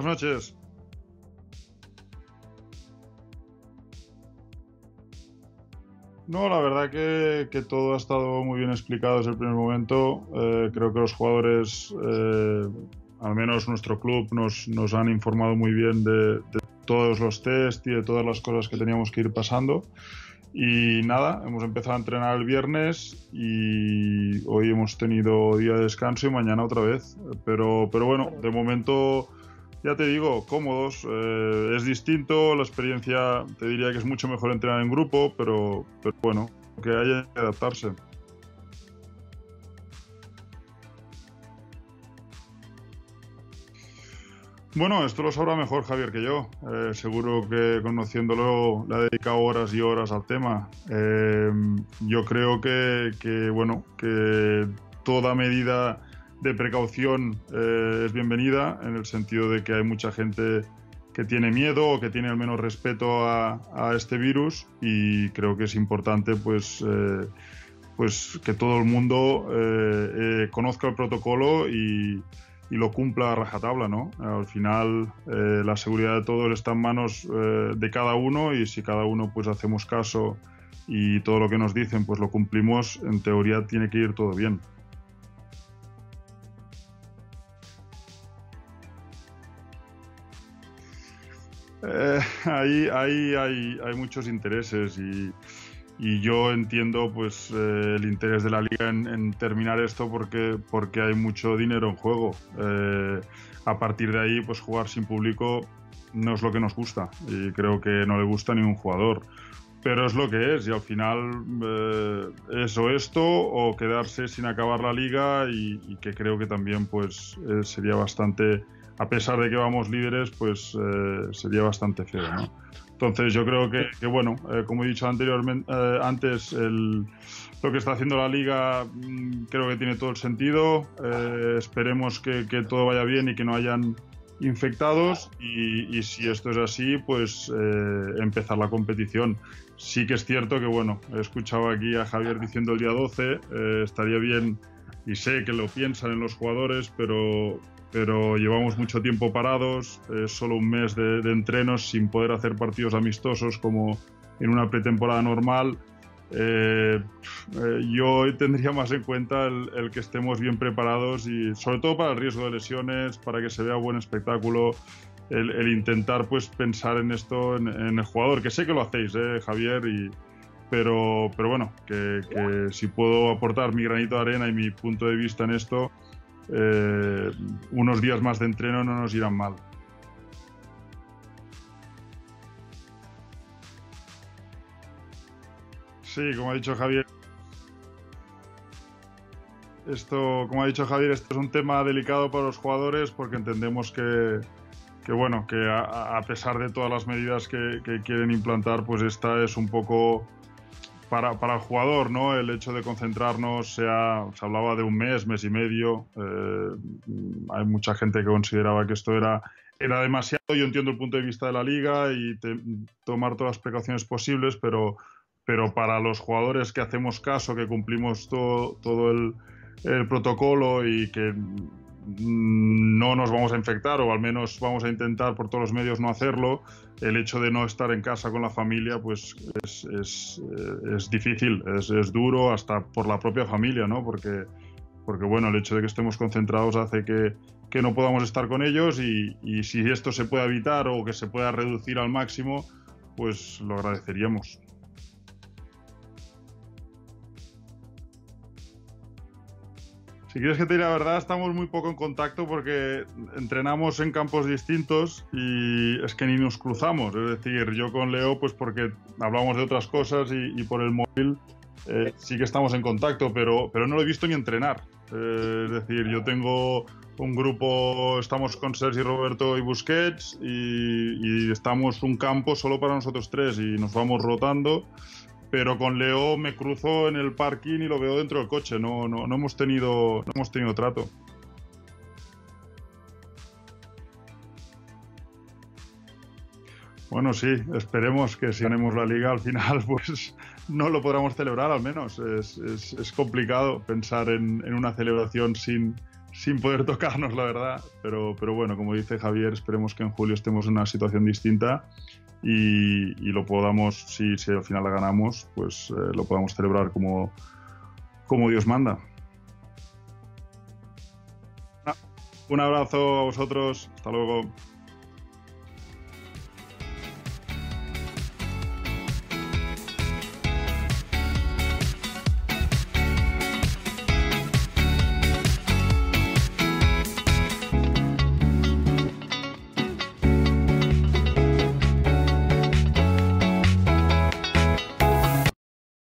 Buenas noches. No, la verdad que, todo ha estado muy bien explicado desde el primer momento. Eh, creo que los jugadores, eh, al menos nuestro club, nos, nos han informado muy bien de, de, todos los test y de todas las cosas que teníamos que ir pasando. Y nada, hemos empezado a entrenar el viernes y hoy hemos tenido día de descanso y mañana otra vez. Pero, pero bueno, de momento ya te digo, cómodos. Eh, es distinto, la experiencia te diría que es mucho mejor entrenar en grupo, pero, bueno, que haya que adaptarse. Bueno, esto lo sabrá mejor Javier que yo. Eh, seguro que conociéndolo le ha dedicado horas y horas al tema. Eh, yo creo que, bueno, que toda medida de precaución eh, es bienvenida en el sentido de que hay mucha gente que tiene miedo o que tiene al menos respeto a, este virus y creo que es importante pues, eh, pues que todo el mundo eh, conozca el protocolo y, y, lo cumpla a rajatabla. ¿no? Al final la seguridad de todos está en manos de cada uno y si cada uno pues hacemos caso y todo lo que nos dicen pues lo cumplimos, en teoría tiene que ir todo bien. Eh, ahí, ahí hay, hay, muchos intereses y, y, yo entiendo pues eh, el interés de la liga en, terminar esto porque, porque hay mucho dinero en juego. Eh, a partir de ahí, pues jugar sin público no es lo que nos gusta y creo que no le gusta a ningún jugador. Pero es lo que es y al final eso esto o quedarse sin acabar la liga y, y que creo que también pues sería bastante a pesar de que vamos líderes, pues eh, sería bastante feo. ¿no? Entonces yo creo que, bueno, eh, como he dicho anteriormente, eh, antes, el, lo que está haciendo la liga mm, creo que tiene todo el sentido. esperemos que, todo vaya bien y que no hayan infectados y, si esto es así, pues empezar la competición. Sí que es cierto que, bueno, he escuchado aquí a Javier diciendo el día 12, estaría bien y sé que lo piensan en los jugadores, pero, pero llevamos mucho tiempo parados, solo un mes de, entrenos sin poder hacer partidos amistosos como en una pretemporada normal. Eh, eh, yo tendría más en cuenta el, que estemos bien preparados y sobre todo para el riesgo de lesiones, para que se vea buen espectáculo, el, intentar pues pensar en esto, en, el jugador, que sé que lo hacéis, eh, Javier, y, pero, pero bueno, que, que si puedo aportar mi granito de arena y mi punto de vista en esto, eh, unos días más de entreno no nos irán mal. Sí, como ha dicho Javier, esto, como ha dicho Javier, esto es un tema delicado para los jugadores porque entendemos que, bueno, que a, pesar de todas las medidas que, que, quieren implantar, pues esta es un poco para, para, el jugador, ¿no? El hecho de concentrarnos, sea, se hablaba de un mes, mes y medio. Eh, hay mucha gente que consideraba que esto era, era demasiado. Yo entiendo el punto de vista de la liga y tomar todas las precauciones posibles, pero, pero para los jugadores que hacemos caso, que cumplimos todo, todo el, el protocolo y que no nos vamos a infectar o al menos vamos a intentar por todos los medios no hacerlo, el hecho de no estar en casa con la familia pues es, eh, difícil, es, es, duro hasta por la propia familia, ¿no? Porque, porque bueno, el hecho de que estemos concentrados hace que, que no podamos estar con ellos y, y si esto se puede evitar o que se pueda reducir al máximo, pues lo agradeceríamos. Si quieres que te diga la verdad, estamos muy poco en contacto porque entrenamos en campos distintos y es que ni nos cruzamos. Es decir, yo con Leo, pues porque hablamos de otras cosas y, por el móvil eh, sí que estamos en contacto, pero, pero no lo he visto ni entrenar. Eh, es decir, yo tengo un grupo, estamos con Sergi, Roberto y Busquets y, y estamos un campo solo para nosotros tres y nos vamos rotando pero con Leo me cruzo en el parking y lo veo dentro del coche, no, no, no hemos, tenido, no hemos tenido trato. Bueno, sí, esperemos que si ganemos la liga al final, pues no lo podamos celebrar al menos. Es, es, es complicado pensar en, en, una celebración sin, sin poder tocarnos, la verdad. Pero, pero bueno, como dice Javier, esperemos que en julio estemos en una situación distinta y, lo podamos, si, si, al final la ganamos, pues eh, lo podamos celebrar como, como Dios manda. Un abrazo a vosotros. Hasta luego.